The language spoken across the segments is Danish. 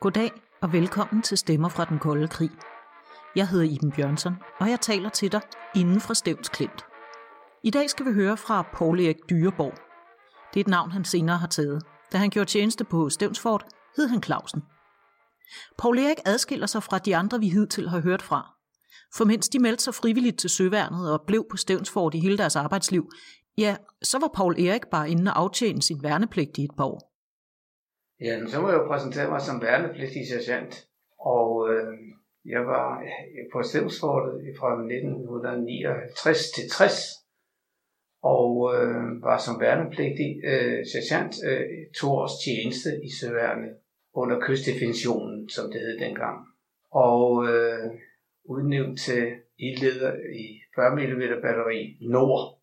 Goddag og velkommen til Stemmer fra den kolde krig. Jeg hedder Iben Bjørnsson, og jeg taler til dig inden fra Stævns Klint. I dag skal vi høre fra Paul Erik Dyreborg. Det er et navn, han senere har taget. Da han gjorde tjeneste på Stævnsfort, hed han Clausen. Paul Erik adskiller sig fra de andre, vi hidtil har hørt fra. For mens de meldte sig frivilligt til søværnet og blev på Stævnsfort i hele deres arbejdsliv, ja, så var Paul Erik bare inde og aftjene sin værnepligt i et par år. Ja, så må jeg jo præsentere mig som værnepligtig sergeant. Og øh, jeg var øh, på Stævnsfortet fra 1959 til 60, og øh, var som værnepligtig øh, sergeant øh, to års tjeneste i Søværnet under kystdefinitionen, som det hed dengang. Og øh, udnævnt til ildleder i 40 mm batteri Nord.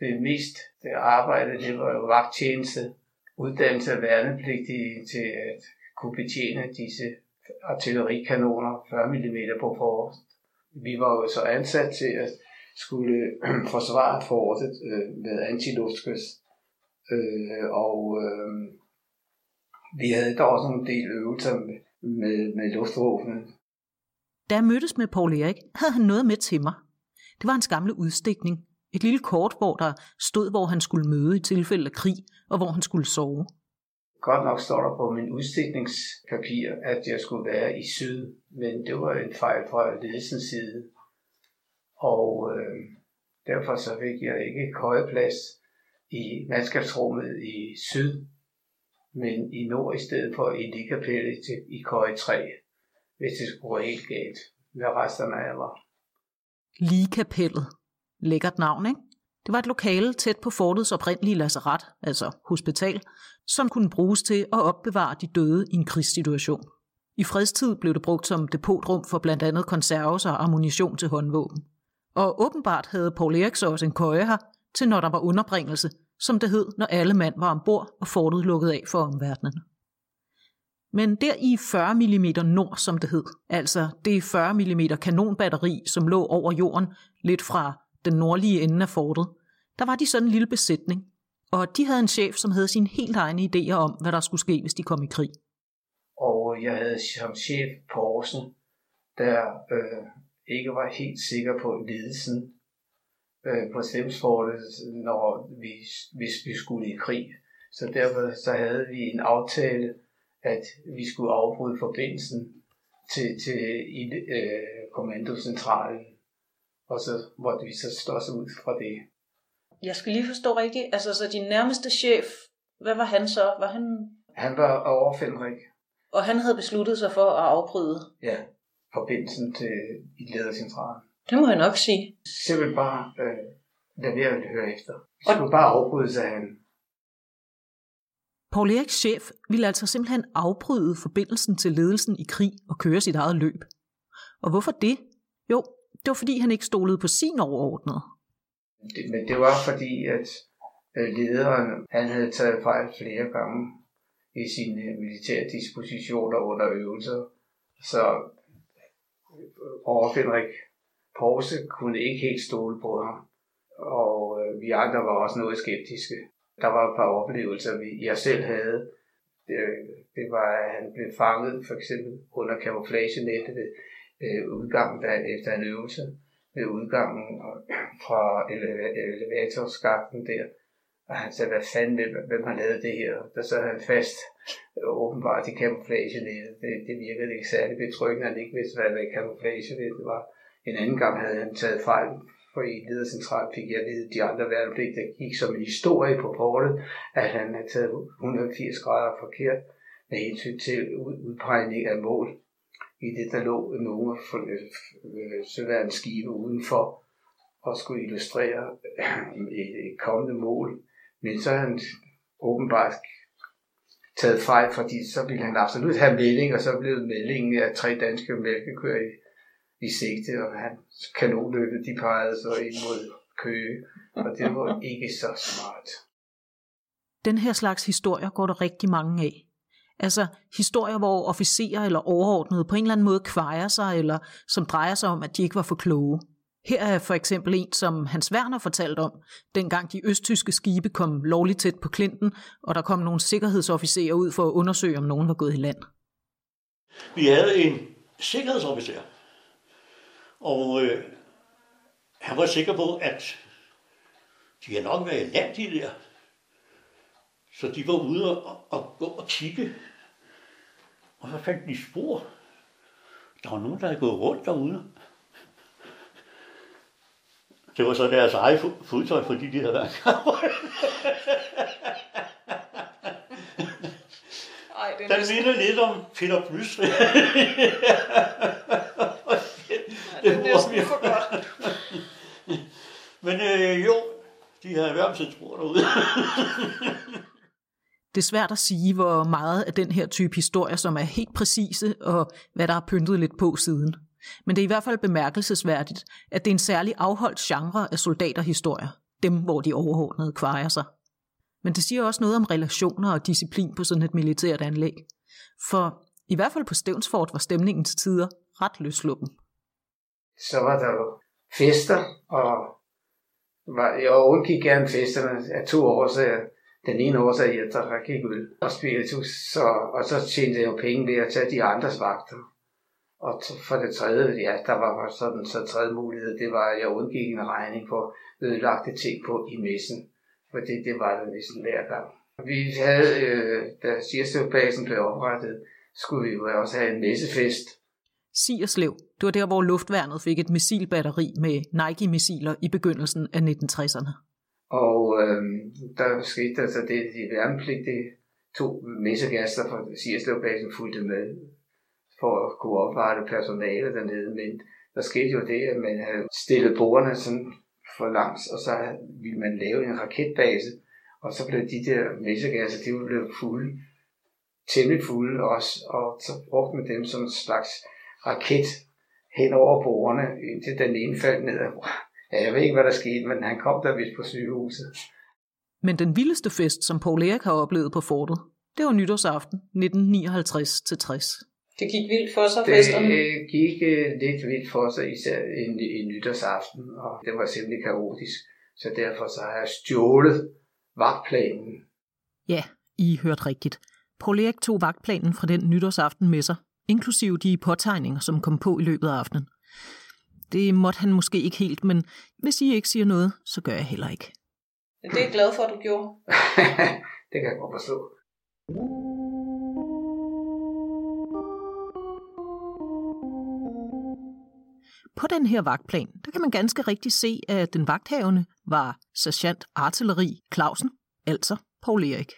Det mest det arbejde, det var jo vagttjeneste, uddannelse af værnepligtige til at kunne betjene disse artillerikanoner 40 mm på forrest. Vi var jo så ansat til at skulle forsvare fortet øh, med antiluftkys. Øh, og øh, vi havde dog også en del øvelser med, med, med luftvåbnet. Da jeg mødtes med Paul Erik, havde han noget med til mig. Det var hans gamle udstikning. Et lille kort, hvor der stod, hvor han skulle møde i tilfælde af krig, og hvor han skulle sove. Godt nok står der på min udstikningspapir, at jeg skulle være i syd, men det var en fejl fra ledelsens side. Og øh, derfor så fik jeg ikke køjeplads i mandskabsrummet i syd, men i nord i stedet for i ligakapellet i køje 3, hvis det skulle gå helt galt med resterne af mig. Ligakapellet. Lækkert navn, ikke? Det var et lokale tæt på fortets oprindelige lazaret, altså hospital, som kunne bruges til at opbevare de døde i en krigssituation. I fredstid blev det brugt som depotrum for blandt andet konserves og ammunition til håndvåben. Og åbenbart havde Paul Eriks også en køje her, til når der var underbringelse, som det hed, når alle mand var ombord og fortet lukket af for omverdenen. Men der i 40 mm nord, som det hed, altså det 40 mm kanonbatteri, som lå over jorden, lidt fra den nordlige ende af fortet, der var de sådan en lille besætning, og de havde en chef, som havde sine helt egne idéer om, hvad der skulle ske, hvis de kom i krig. Og jeg havde som chef Poulsen, der øh, ikke var helt sikker på ledelsen øh, på Stemsfortet, når vi, hvis vi skulle i krig. Så derfor så havde vi en aftale, at vi skulle afbryde forbindelsen til, til øh, kommandocentralen og så måtte vi så slås ud fra det. Jeg skal lige forstå rigtigt, altså så din nærmeste chef, hvad var han så? Var han... Han var overfældrik. Og han havde besluttet sig for at afbryde? Ja, forbindelsen til i ledercentralen. Det må jeg nok sige. Simpelthen bare øh, lad være at høre efter. Vi skulle og... bare afbryde, sagde han. Paul Eriks chef ville altså simpelthen afbryde forbindelsen til ledelsen i krig og køre sit eget løb. Og hvorfor det? Jo, det var fordi, han ikke stolede på sin overordnede. Det, men det var fordi, at øh, lederen han havde taget fejl flere gange i sine øh, militære dispositioner under øvelser. Så øh, overfindrik Porse kunne ikke helt stole på ham. Og øh, vi andre var også noget skeptiske. Der var et par oplevelser, vi, jeg selv havde. Det, det var, at han blev fanget for eksempel under kamuflagenettet øh, udgangen der, efter en øvelse, ved udgangen fra ele- elevatorskakten der. Og han sagde, hvad fanden, hvem, hvem har lavet det her? Der sad han fast, øh, åbenbart i kamuflagen. det, det virkede ikke særlig betryggende, at han ikke vidste, hvad, hvad camouflage det var. En anden gang havde han taget fejl, for i ledercentral fik jeg at vide, de andre værnepligt, der gik som en historie på portet, at han havde taget 180 grader forkert med hensyn til udpegning af mål i det, der lå nogle øh, søværende skibe udenfor og skulle illustrere øh, et, et kommende mål. Men så han åbenbart taget fejl, fordi så ville han absolut have melding, og så blev meldingen af tre danske mælkekøer i, i sigte, og han kanonløbet, de pegede så ind mod Køge, og det var ikke så smart. Den her slags historier går der rigtig mange af. Altså historier, hvor officerer eller overordnede på en eller anden måde kvejer sig, eller som drejer sig om, at de ikke var for kloge. Her er for eksempel en, som Hans Werner fortalt om, dengang de østtyske skibe kom lovligt tæt på Klinten, og der kom nogle sikkerhedsofficerer ud for at undersøge, om nogen var gået i land. Vi havde en sikkerhedsofficer, og øh, han var sikker på, at de havde nok været i land, de der. Så de var ude og, og gå og kigge. Og så fandt de spor. Der var nogen, der havde gået rundt derude. Det var så deres eget fodtøj, fordi de havde været Ej, det Den minder lidt om Peter Plys. det er næsten for godt. Men øh, jo, de har i hvert fald spor derude. Det er svært at sige, hvor meget af den her type historier, som er helt præcise, og hvad der er pyntet lidt på siden. Men det er i hvert fald bemærkelsesværdigt, at det er en særlig afholdt genre af soldaterhistorier, dem hvor de overordnede kvarer sig. Men det siger også noget om relationer og disciplin på sådan et militært anlæg. For i hvert fald på Stevnsfort var stemningen til tider ret løsluppen. Så var der jo fester, og var, jeg undgik gerne festerne af to årsager. Den ene årsag, jeg drak ikke øl og spiritus, så, og så tjente jeg jo penge ved at tage de andres vagter. Og for det tredje, ja, der var sådan så tredje mulighed, det var, at jeg undgik en regning på ødelagte ting på i messen. For det, det var det næsten hver gang. Vi havde, øh, da Sierstøvbasen blev oprettet, skulle vi jo også have en messefest. Sierslev, det var der, hvor luftværnet fik et missilbatteri med Nike-missiler i begyndelsen af 1960'erne. Og øh, der skete altså det, de værnepligtige to messegaster fra Sierslevbasen fulgte med for at kunne opvarte personale dernede. Men der skete jo det, at man havde stillet bordene sådan for langs, og så ville man lave en raketbase, og så blev de der messegasser, de blev fulde, temmelig fulde også, og så brugte man dem som en slags raket hen over bordene, indtil den ene faldt ned. Ja, jeg ved ikke, hvad der skete, men han kom der vist på sygehuset. Men den vildeste fest, som Paul Erik har oplevet på fortet, det var nytårsaften 1959-60. Det gik vildt for sig, festerne? Det gik uh, lidt vildt for sig, især i, i nytårsaften, og det var simpelthen kaotisk. Så derfor så har jeg stjålet vagtplanen. Ja, I hørte rigtigt. Paul Erik tog vagtplanen fra den nytårsaften med sig, inklusive de påtegninger, som kom på i løbet af aftenen. Det måtte han måske ikke helt, men hvis I ikke siger noget, så gør jeg heller ikke. Det er jeg glad for, at du gjorde. det kan jeg godt forstå. På den her vagtplan, der kan man ganske rigtigt se, at den vagthavende var sergeant artilleri Clausen, altså Paul Erik.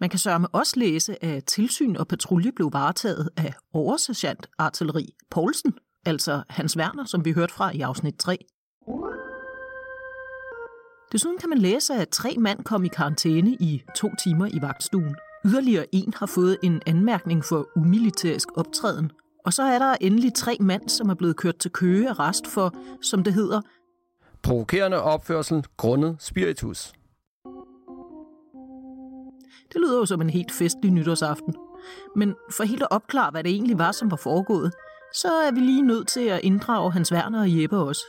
Man kan sørge med også læse, at tilsyn og patrulje blev varetaget af oversergeant artilleri Poulsen, altså Hans Werner, som vi hørte fra i afsnit 3. Desuden kan man læse, at tre mand kom i karantæne i to timer i vagtstuen. Yderligere en har fået en anmærkning for umilitærisk optræden. Og så er der endelig tre mand, som er blevet kørt til Køge arrest for, som det hedder, provokerende opførsel grundet spiritus. Det lyder jo som en helt festlig nytårsaften. Men for helt at opklare, hvad det egentlig var, som var foregået, så er vi lige nødt til at inddrage Hans Werner og Jeppe også.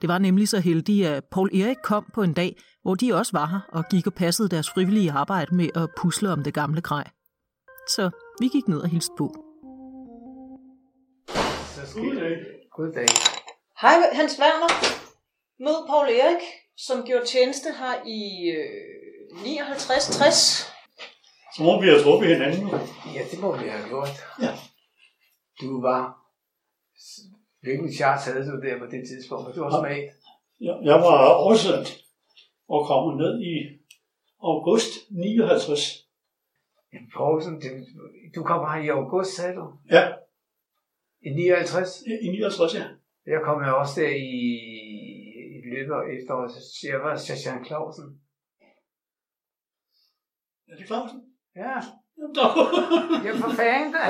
Det var nemlig så heldigt, at Paul Erik kom på en dag, hvor de også var her og gik og passede deres frivillige arbejde med at pusle om det gamle grej. Så vi gik ned og hilste på. Goddag. Hej Hans Werner. Mød Paul Erik, som gjorde tjeneste her i øh, 59-60. Så må vi have truffet hinanden nu. Ja, det må vi have gjort. Ja. Du var... Hvilken charts havde du der på det tidspunkt? Du var et. Jeg, jeg var oversendt og kom ned i august 59. Jamen, Poulsen, det, du kom her i august, sagde du? Ja, I 59? i 59, ja. Jeg kom jo også der i, i løbet af efteråret. Jeg var Sergeant Clausen. Er det Clausen? Ja, Ja for fanden da.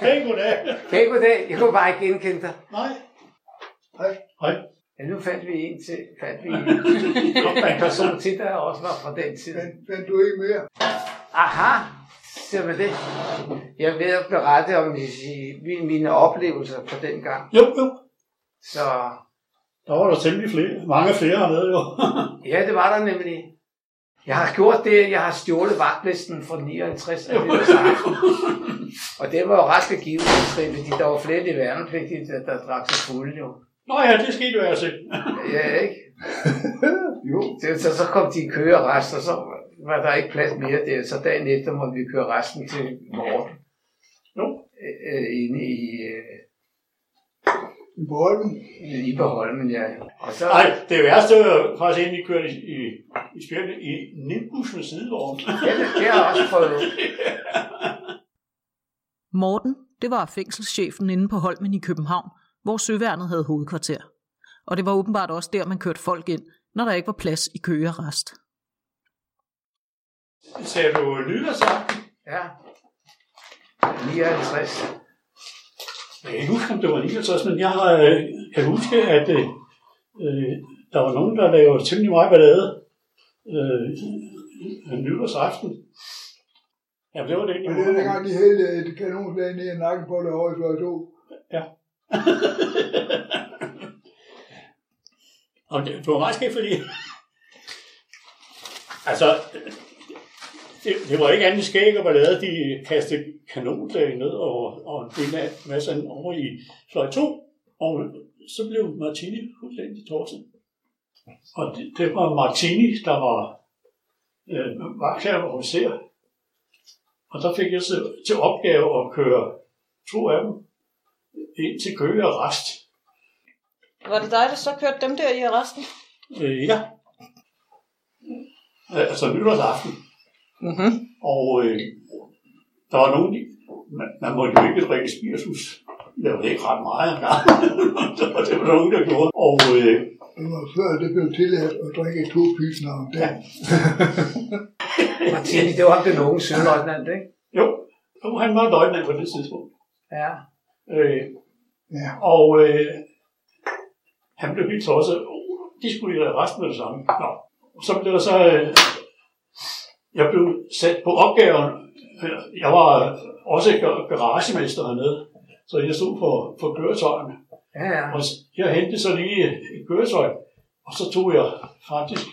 Hej, goddag. Hey, goddag. Jeg kunne bare ikke genkende dig. Nej. Hej. Hej. Ja, nu fandt vi en til. Fandt vi en, en person til, der også var fra den tid. Men du ikke mere? Aha, ser man det. Jeg er ved at berette om mine, mine oplevelser fra den gang. Jo, jo. Så Der var der temmelig flere. Mange flere hernede, jo. ja, det var der nemlig. Jeg har gjort det, jeg har stjålet vagtlisten fra 59 af. Og det var jo ret begivenhedsrigt, fordi der var flere de værnepligtige, der, der drak sig fulde jo. Nå ja, det skete jo altså. Ja, ikke? Jo. Så, så, så kom de i køerest, og så var der ikke plads mere der. Så dagen efter måtte vi køre resten til Morten. Jo. Øh, øh, inde i, øh, I Borgen. i på Holmen, ja. Og så, Nej, det værste var faktisk inden vi kørte i, i, i i Nimbus med sidevogn. ja, det, det har jeg også prøvet. Morten, det var fængselschefen inde på Holmen i København, hvor Søværnet havde hovedkvarter. Og det var åbenbart også der, man kørte folk ind, når der ikke var plads i køgearrest. Sagde du nytårsaften? Ja. 59. Jeg kan ikke huske, om det var 69, men jeg har, øh, kan huske, at øh, øh, der var nogen, der lavede temmelig meget ballade øh, nytårsaften. Ja, det var det. Og det er dengang, de hældte et kanonslag ned i nakken på det over i fløj 2. Og det, det var meget skægt, fordi... altså, det, det, var ikke andet skæg og ballade. De kastede kanonslag ned og, og en del af massen over i fløj 2. Og så blev Martini fuldstændig torset. Og det, det var Martini, der var øh, vagtherre og officer. Og der fik jeg så til opgave at køre to af dem ind til Køge og Rest. Var det dig, der så kørte dem der i arresten? Øh, ja. Altså nytårsaften. Mhm. Og øh, der var nogen, man, man måtte jo ikke drikke spiritus. Det var ikke ret meget engang. det var det var nogen, der gjorde. Og øh, Det var før det blev tilladt at drikke to pilsner om dagen. Martini, det var den unge sønløjtnant, ikke? jo, jo, han var løjtnant på det tidspunkt. Ja. Øh, Ja. og øh, han blev helt tosset. Oh, de skulle i resten med det samme. Nå. Så blev der så... Øh, jeg blev sat på opgaven. Jeg var også gar- garagemester hernede, så jeg stod for, for køretøjerne. Ja, ja. Og jeg hentede så lige et køretøj, og så tog jeg faktisk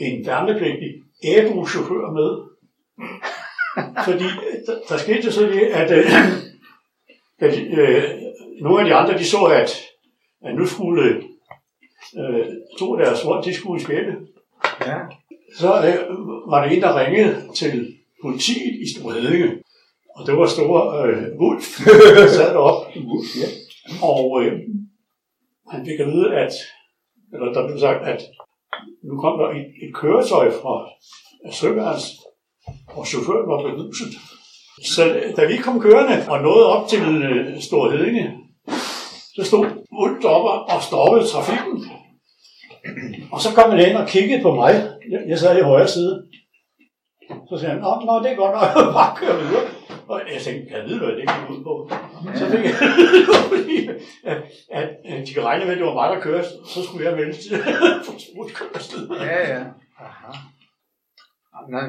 en værnepligtig æbru-chauffør med. Fordi der, der skete så det, at, øh, at øh, nogle af de andre, de så, at, at nu skulle øh, to af deres folk, de skulle i spjælde. ja. Så øh, var der en, der ringede til politiet i Storhedinge. Og det var store øh, Wolf, der sad deroppe. Wolf, ja. Og øh, han fik at vide, at, eller der blev sagt, at nu kom der et, et køretøj fra Søværns, og chaufføren var beruset. Så da vi kom kørende og nåede op til øh, Store Hedinge, så stod Ulf deroppe og stoppede trafikken. Og så kom han ind og kiggede på mig. Jeg, jeg sad i højre side. Så sagde han, nå, nå det er godt nok, bare køre videre. Og jeg tænkte, kan jeg vide, hvad det gik ud på? Så fik jeg at, at, at de kan regne med, at det var mig, der kørte, så skulle jeg melde til for smutkørsel. Ja, ja. Aha.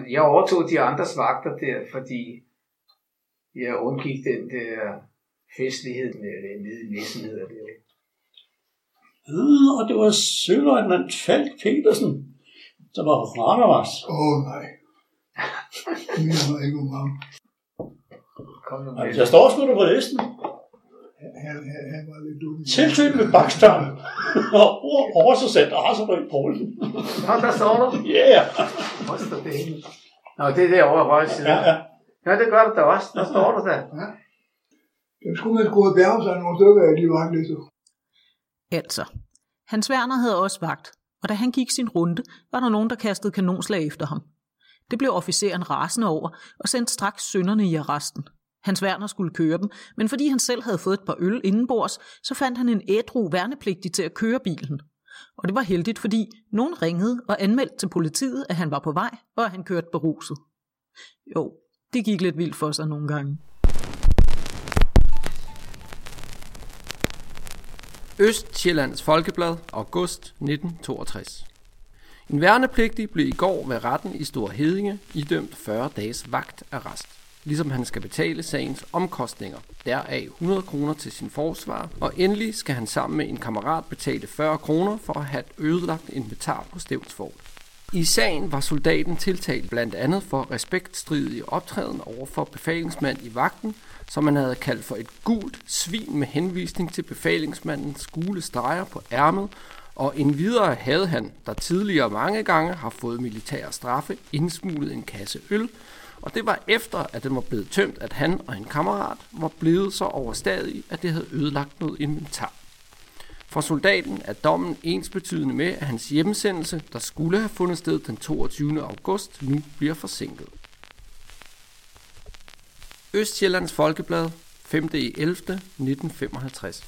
Jeg overtog de andres vagter der, fordi jeg undgik den der festlighed med nede i næsen, hedder det jo. Øh, og det var Søløjtnant Falk Petersen, der var Ranavas. Åh, oh, nej. Det minder mig ikke om. Altså, Jeg står sgu på listen. Han, han, han var lidt dum. Tilsyn med Bakstam. og oversat Arserbøg Poulsen. Nå, der står du. Ja, yeah. Hvor står det henne? Nå, det er derovre højre side. ja, ja. Ja, det gør du da også. Der står du da. Dem skulle man skulle bjerge sig nogle stykker af de vagtlister. Altså, Hans Werner havde også vagt, og da han gik sin runde, var der nogen, der kastede kanonslag efter ham. Det blev officeren rasende over og sendte straks sønderne i arresten. Hans Werner skulle køre dem, men fordi han selv havde fået et par øl indenbords, så fandt han en ædru værnepligtig til at køre bilen. Og det var heldigt, fordi nogen ringede og anmeldte til politiet, at han var på vej, og at han kørte beruset. Jo, det gik lidt vildt for sig nogle gange. Østjyllands Folkeblad, august 1962. En værnepligtig blev i går ved retten i Stor Hedinge idømt 40 dages vagtarrest, ligesom han skal betale sagens omkostninger, deraf 100 kroner til sin forsvar, og endelig skal han sammen med en kammerat betale 40 kroner for at have ødelagt inventar på Stevnsfort. I sagen var soldaten tiltalt blandt andet for respektstridig optræden over for befalingsmand i vagten, som man havde kaldt for et gult svin med henvisning til befalingsmandens gule streger på ærmet, og endvidere havde han, der tidligere mange gange har fået militære straffe, indsmuglet en kasse øl, og det var efter, at den var blevet tømt, at han og en kammerat var blevet så overstadig, at det havde ødelagt noget inventar. For soldaten er dommen ensbetydende med, at hans hjemsendelse, der skulle have fundet sted den 22. august, nu bliver forsinket. Østjyllands Folkeblad, 5. 11. 1955.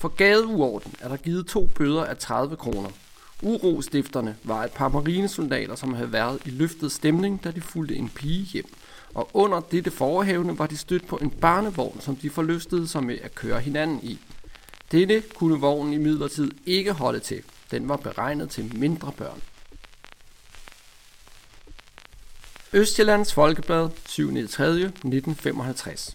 For gadeuorden er der givet to bøder af 30 kroner. Urostifterne var et par marinesoldater, som havde været i løftet stemning, da de fulgte en pige hjem. Og under dette forhævne var de stødt på en barnevogn, som de forlystede sig med at køre hinanden i. Dette kunne vognen i midlertid ikke holde til. Den var beregnet til mindre børn. Østjyllands Folkeblad, 7. 3. 1955.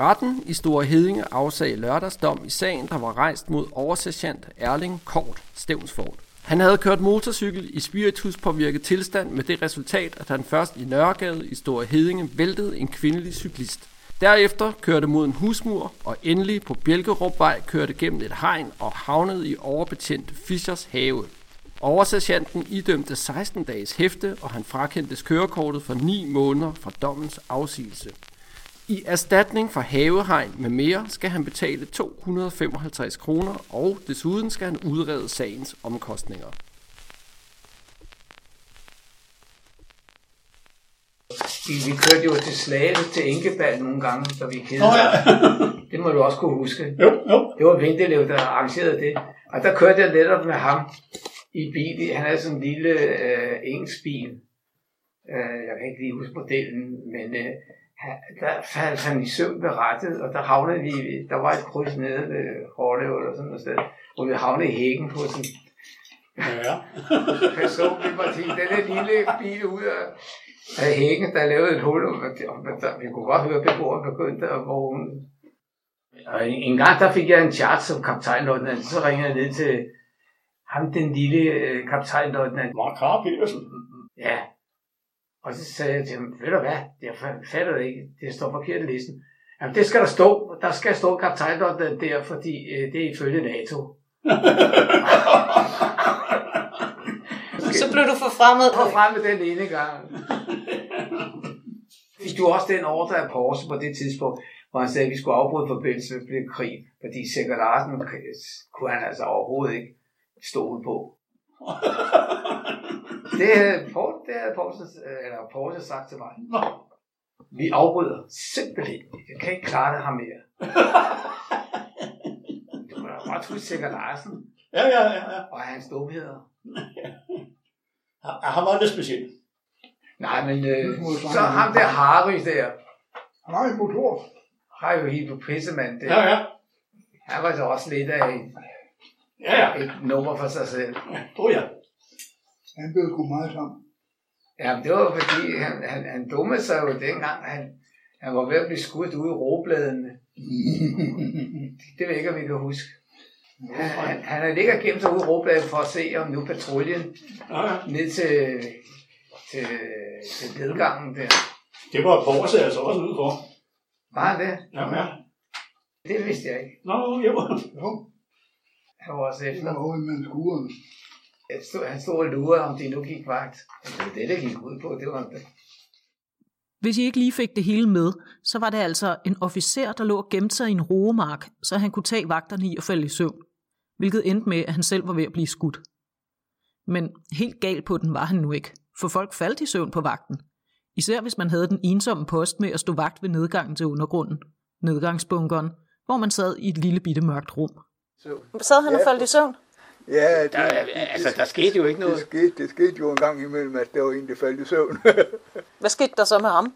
Retten i Store Hedinge afsag lørdagsdom i sagen, der var rejst mod oversergeant Erling Kort Stevnsfort. Han havde kørt motorcykel i spirituspåvirket tilstand med det resultat, at han først i Nørregade i Store Hedinge væltede en kvindelig cyklist. Derefter kørte mod en husmur, og endelig på Bjælkerupvej kørte gennem et hegn og havnede i overbetjent Fischers have. Oversergeanten idømte 16 dages hæfte, og han frakendtes kørekortet for 9 måneder fra dommens afsigelse. I erstatning for havehegn med mere skal han betale 255 kroner, og desuden skal han udrede sagens omkostninger. Vi, vi kørte jo til Slagelse til Enkebal nogle gange, så vi kedede Nå ja. Det må du også kunne huske. Jo, jo. Det var Vindelev, der arrangerede det. Og der kørte jeg netop med ham i bil. Han havde sådan en lille øh, engelsk bil. Øh, jeg kan ikke lige huske modellen, men øh, der faldt han i søvn ved rettet, og der havnede vi, der var et kryds nede ved Hårlev eller sådan noget sted, hvor vi havnede i hækken på sådan Ja. person, det var til den lille bil ud af, af hækken, der lavede et hul, og vi kunne godt høre, at beboeren begyndte at vågne. Og en, en gang, der fik jeg en charge som kaptajnløjtnant, så ringede jeg ned til ham, den lille øh, kaptajnløjtnant. Mark Carr Petersen. Ja. Og så sagde jeg til ham, ved du hvad, jeg fa- fatter det ikke, det står forkert i listen. Jamen, det skal der stå. Der skal stå kaptajnløjtnant der, fordi øh, det er ifølge NATO. Så blev du forfremmet. Kom frem med den ene gang. Fik du også den ordre af Porsche på det tidspunkt, hvor han sagde, at vi skulle afbryde forbindelse med blev krig, fordi Sikker Larsen kunne han altså overhovedet ikke stole på. Det havde, Porsche, det havde Porsche, eller Porsche sagt til mig. Nå. Vi afbryder simpelthen. Jeg kan ikke klare det her mere. Du må da godt huske Sikker Larsen Ja, ja, ja. ja. og hans dumheder. Han- Han var lidt speciel. Nej, men øh, så ham det. der Harry der, Han har en motor. har jo helt på pissemand der. Ja, ja. Han var så også lidt af et, Ja, ja. et nummer for sig selv. Oh, ja. Han blev sgu meget sammen. Ja, det var fordi, han, han, han dummede sig jo dengang, han, han var ved at blive skudt ude i roebladene. Det ved jeg ikke, om vi kan huske. Han, han, han havde ligget og gemt sig ude i roebladet for at se, om nu patruljen ja, ja. ned til, til, til nedgangen der. Det var Porsche altså også ude for. Var han det? Ja, ja. Det vidste jeg ikke. Nå, jo. Jo, Han var også det efter. i med skuren. Han stod, og lurede, om de nu gik vagt. Men Det var det, der gik ud på. Det var Hvis I ikke lige fik det hele med, så var det altså en officer, der lå og gemte sig i en roemark, så han kunne tage vagterne i og falde i søvn, hvilket endte med, at han selv var ved at blive skudt. Men helt gal på den var han nu ikke, for folk faldt i søvn på vagten. Især hvis man havde den ensomme post med at stå vagt ved nedgangen til undergrunden, nedgangsbunkeren, hvor man sad i et lille bitte mørkt rum. Sad han og faldt i søvn? Ja, det, der, altså, der skete jo ikke det, noget. skete, det skete jo en gang imellem, at der var en, der faldt i søvn. Hvad skete der så med ham?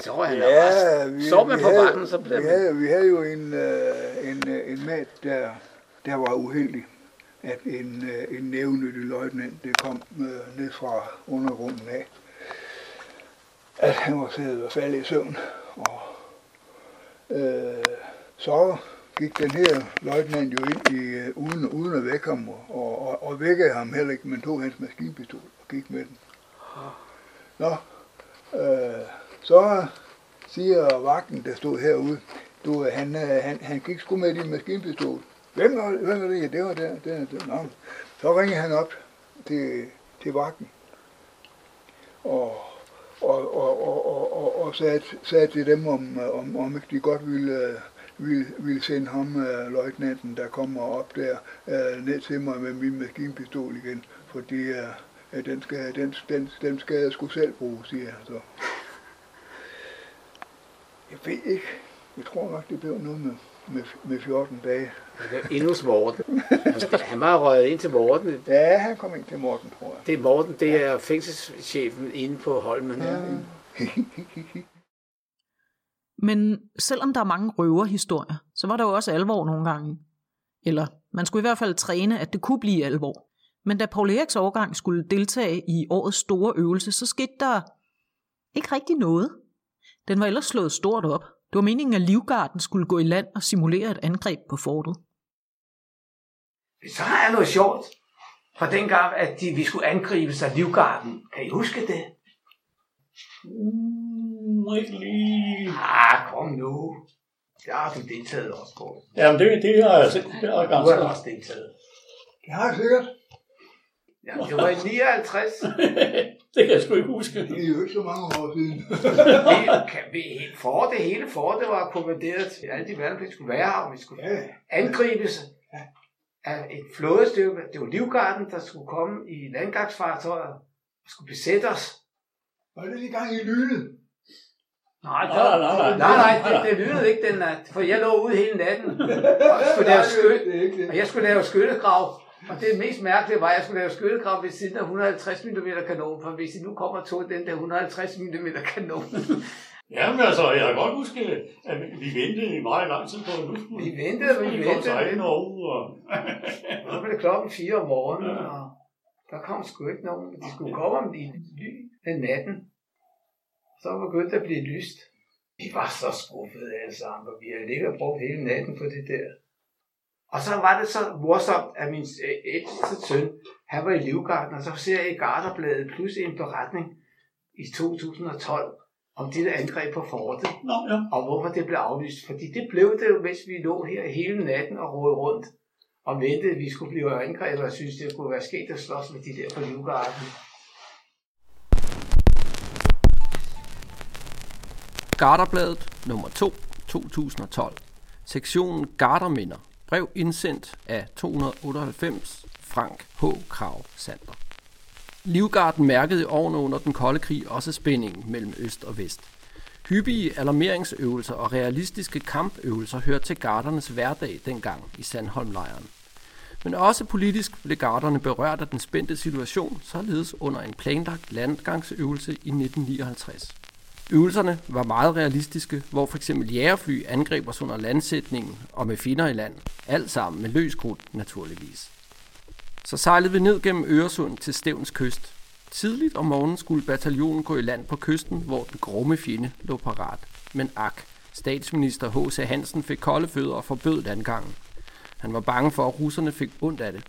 Så var han ja, ja, Så man på havde, vagten, så blev vi, man... havde, vi havde jo en, øh, en, øh, en mat, der, der var uheldig, at en, øh, en nævnyttig løjtnant, det kom øh, ned fra undergrunden af, at han var siddet og faldet i søvn. Og, øh, så gik den her løjtnant jo ind i, øh, uden, uden at vække ham, og, og, og vækkede ham heller ikke, men tog hans maskinpistol og gik med den. Nå, øh, så siger vagten, der stod herude, du, øh, han, han, han gik sgu med din maskinpistol. Hvem var, hvem var det? Ja, det var der. der, der. Nå. Så ringede han op til, til vagten og, og, og, og, og, og, og sagde, sagde til dem, om, om, om ikke de godt ville, ville, ville sende ham, uh, løjtnanten, der kommer op der, uh, ned til mig med min maskinpistol igen, fordi uh, den, skal, den, den, den skal jeg skulle selv bruge, siger han så. Jeg ved ikke. Jeg tror nok, det blev noget med, med, med 14 dage. Endnu hos Morten. Han var røget ind til Morten. Ja, han kom ind til Morten, tror jeg. Det er Morten, det er fængselschefen inde på Holmen. Ja. Men selvom der er mange røverhistorier, så var der jo også alvor nogle gange. Eller man skulle i hvert fald træne, at det kunne blive alvor. Men da Paul Eriks årgang skulle deltage i årets store øvelse, så skete der ikke rigtig noget. Den var ellers slået stort op. Det var meningen, at Livgarden skulle gå i land og simulere et angreb på fortet. Så har jeg noget sjovt fra dengang, at de, vi skulle angribe sig Livgarden. Kan I huske det? Uh, ikke lige. Ah, kom nu. Det har du deltaget også på. Jamen, det, det har jeg selv. Det har jeg Du har også deltaget. Det har jeg sikkert. Ja, det var i 59. det kan jeg sgu ikke huske. Det er jo ikke så mange år siden. Kan vi, for det hele for det var kommanderet til alle de værnepligt skulle være her, og vi skulle Ja, angribes af et flådestykke. Det var Livgarden, der skulle komme i landgangsfartøjer og skulle besætte os. var det lige gang i lynet? Nej, Nej, nej, nej, nej. nej, nej, det, det lynede ikke den nat, for jeg lå ude hele natten og skulle lave skyt, og jeg skulle lave skyttegrav. Og det mest mærkelige var, at jeg skulle lave skyttegrav ved siden af 150 mm kanon, for hvis I nu kommer tog den der 150 mm kanon, Jamen altså, jeg kan godt huske, at vi- ventede i meget lang tid på, at nu skulle Vi ventede, vi de komme ventede. sejlende over. Og... så blev det klokken 4 om morgenen, og der kom sgu ikke nogen. De skulle komme om i den natten. Så begyndte det at blive lyst. Vi var så skuffede alle sammen, og vi havde ligget og brugt hele natten på det der. Og så var det så morsomt, at min øh, ældste søn, han var i Livgarden, og så ser jeg i Garderbladet pludselig en beretning i 2012 om det der angreb på fortet, Nå, ja. og hvorfor det blev aflyst. Fordi det blev det jo, mens vi lå her hele natten og rodede rundt og ventede, at vi skulle blive angrebet, og synes, det kunne være sket at slås med de der på Livgarden. Garderbladet nummer 2, 2012. Sektionen Garderminder. Brev indsendt af 298 Frank H. Krav Sander. Livgarden mærkede i årene under den kolde krig også spændingen mellem øst og vest. Hyppige alarmeringsøvelser og realistiske kampøvelser hørte til gardernes hverdag dengang i Sandholmlejren. Men også politisk blev garderne berørt af den spændte situation, således under en planlagt landgangsøvelse i 1959. Øvelserne var meget realistiske, hvor f.eks. jægerfly angreb os under landsætningen og med finder i land. Alt sammen med løs krudt, naturligvis. Så sejlede vi ned gennem Øresund til Stævns kyst. Tidligt om morgenen skulle bataljonen gå i land på kysten, hvor den grumme fjende lå parat. Men ak, statsminister H.C. Hansen fik kolde fødder og forbød landgangen. Han var bange for, at russerne fik ondt af det.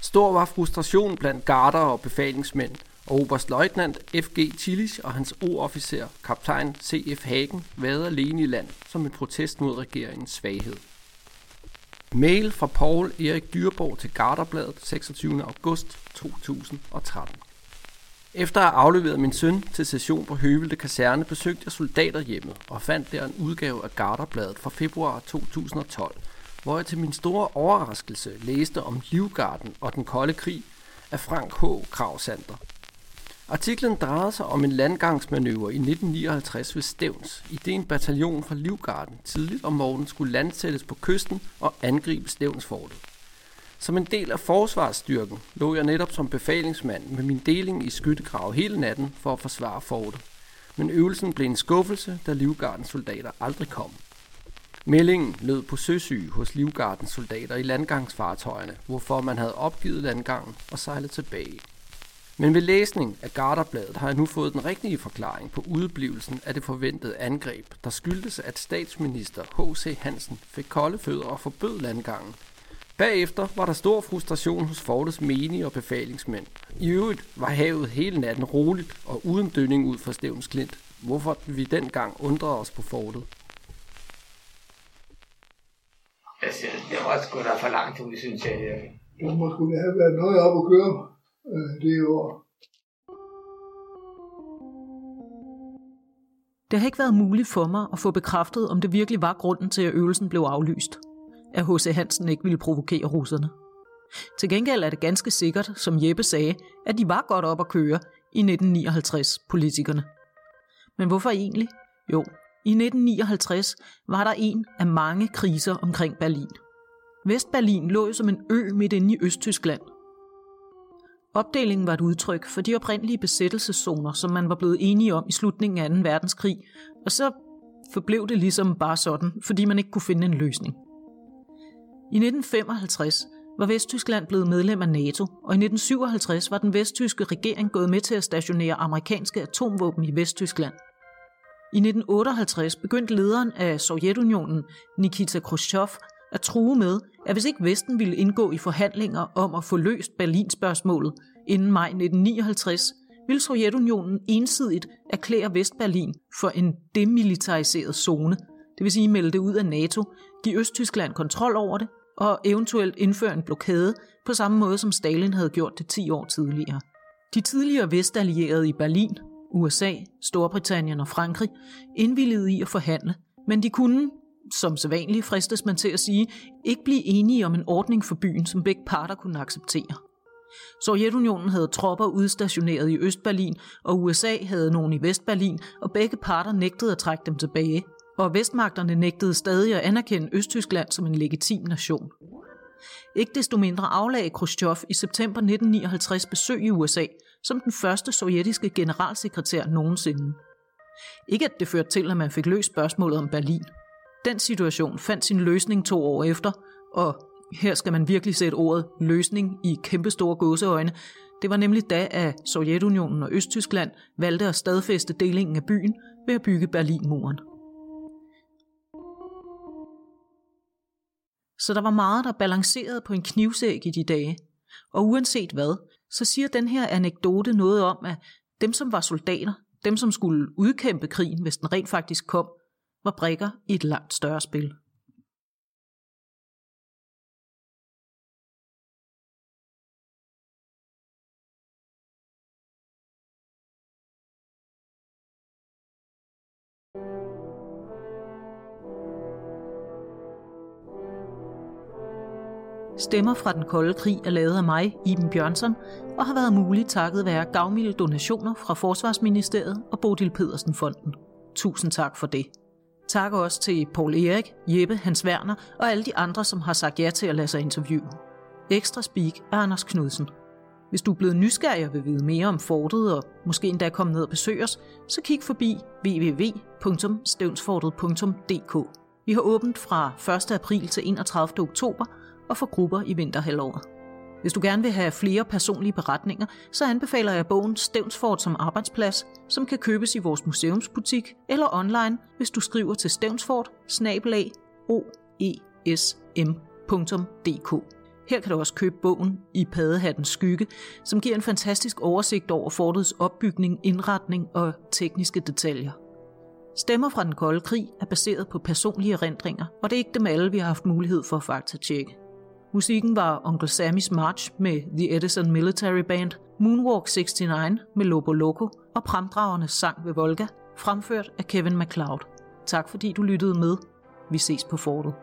Stor var frustrationen blandt garder og befalingsmænd, og oberstløjtnant F.G. Tillich og hans O-officer, kaptajn C.F. Hagen, været alene i land som en protest mod regeringens svaghed. Mail fra Paul Erik Dyrborg til Garderbladet 26. august 2013. Efter at have afleveret min søn til session på Høvelte Kaserne, besøgte jeg soldaterhjemmet og fandt der en udgave af Garderbladet fra februar 2012, hvor jeg til min store overraskelse læste om Livgarden og den kolde krig af Frank H. Kravsander. Artiklen drejede sig om en landgangsmanøvre i 1959 ved Stævns, i det en bataljon fra Livgarden tidligt om morgenen skulle landsættes på kysten og angribe Stævnsfortet. Som en del af forsvarsstyrken lå jeg netop som befalingsmand med min deling i skyttegrav hele natten for at forsvare fortet. Men øvelsen blev en skuffelse, da Livgardens soldater aldrig kom. Meldingen lød på søsyge hos Livgardens soldater i landgangsfartøjerne, hvorfor man havde opgivet landgangen og sejlet tilbage. Men ved læsning af Garderbladet har jeg nu fået den rigtige forklaring på udeblivelsen af det forventede angreb, der skyldtes, at statsminister H.C. Hansen fik kolde fødder og forbød landgangen. Bagefter var der stor frustration hos Fortes menige og befalingsmænd. I øvrigt var havet hele natten roligt og uden dønning ud fra Stævns Klint, hvorfor vi dengang undrede os på fortet. Altså, det var sgu da for langt ud, synes jeg. Der må skulle have været noget op at køre øh, det år. Det har ikke været muligt for mig at få bekræftet, om det virkelig var grunden til, at øvelsen blev aflyst. At H.C. Hansen ikke ville provokere russerne. Til gengæld er det ganske sikkert, som Jeppe sagde, at de var godt op at køre i 1959, politikerne. Men hvorfor egentlig? Jo, i 1959 var der en af mange kriser omkring Berlin. Vestberlin lå jo som en ø midt inde i Østtyskland. Opdelingen var et udtryk for de oprindelige besættelseszoner, som man var blevet enige om i slutningen af 2. verdenskrig, og så forblev det ligesom bare sådan, fordi man ikke kunne finde en løsning. I 1955 var Vesttyskland blevet medlem af NATO, og i 1957 var den vesttyske regering gået med til at stationere amerikanske atomvåben i Vesttyskland. I 1958 begyndte lederen af Sovjetunionen, Nikita Khrushchev, at true med, at hvis ikke Vesten ville indgå i forhandlinger om at få løst Berlinspørgsmålet inden maj 1959, ville Sovjetunionen ensidigt erklære Vestberlin for en demilitariseret zone, det vil sige melde det ud af NATO, give Østtyskland kontrol over det og eventuelt indføre en blokade på samme måde som Stalin havde gjort det 10 år tidligere. De tidligere vestallierede i Berlin, USA, Storbritannien og Frankrig, indvillede i at forhandle, men de kunne, som sædvanligt fristes man til at sige, ikke blive enige om en ordning for byen, som begge parter kunne acceptere. Sovjetunionen havde tropper udstationeret i Østberlin, og USA havde nogen i Vestberlin, og begge parter nægtede at trække dem tilbage, og vestmagterne nægtede stadig at anerkende Østtyskland som en legitim nation. Ikke desto mindre aflagde Khrushchev i september 1959 besøg i USA som den første sovjetiske generalsekretær nogensinde. Ikke at det førte til, at man fik løst spørgsmålet om Berlin. Den situation fandt sin løsning to år efter, og her skal man virkelig sætte ordet løsning i kæmpestore gåseøjne. Det var nemlig da, at Sovjetunionen og Østtyskland valgte at stadfæste delingen af byen ved at bygge Berlinmuren. Så der var meget, der balancerede på en knivsæg i de dage. Og uanset hvad, så siger den her anekdote noget om, at dem, som var soldater, dem, som skulle udkæmpe krigen, hvis den rent faktisk kom, var brikker i et langt større spil. Stemmer fra den kolde krig er lavet af mig, Iben Bjørnsson, og har været muligt takket være gavmilde donationer fra Forsvarsministeriet og Bodil Pedersen Fonden. Tusind tak for det. Tak også til Paul Erik, Jeppe, Hans Werner og alle de andre, som har sagt ja til at lade sig interviewe. Ekstra speak er Anders Knudsen. Hvis du er blevet nysgerrig og vil vide mere om fortet og måske endda komme ned og besøge os, så kig forbi www.stævnsfortet.dk. Vi har åbent fra 1. april til 31. oktober – og for grupper i vinterhalvåret. Hvis du gerne vil have flere personlige beretninger, så anbefaler jeg bogen Stævnsfort som arbejdsplads, som kan købes i vores museumsbutik eller online, hvis du skriver til stævnsfort oesm.dk. Her kan du også købe bogen i Padehattens skygge, som giver en fantastisk oversigt over fortets opbygning, indretning og tekniske detaljer. Stemmer fra den kolde krig er baseret på personlige erindringer, og det er ikke dem alle, vi har haft mulighed for at faktatjekke. Musikken var Uncle Sammys March med The Edison Military Band, Moonwalk 69 med Lobo Loco og Pramdragernes sang ved Volga, fremført af Kevin MacLeod. Tak fordi du lyttede med. Vi ses på fortet.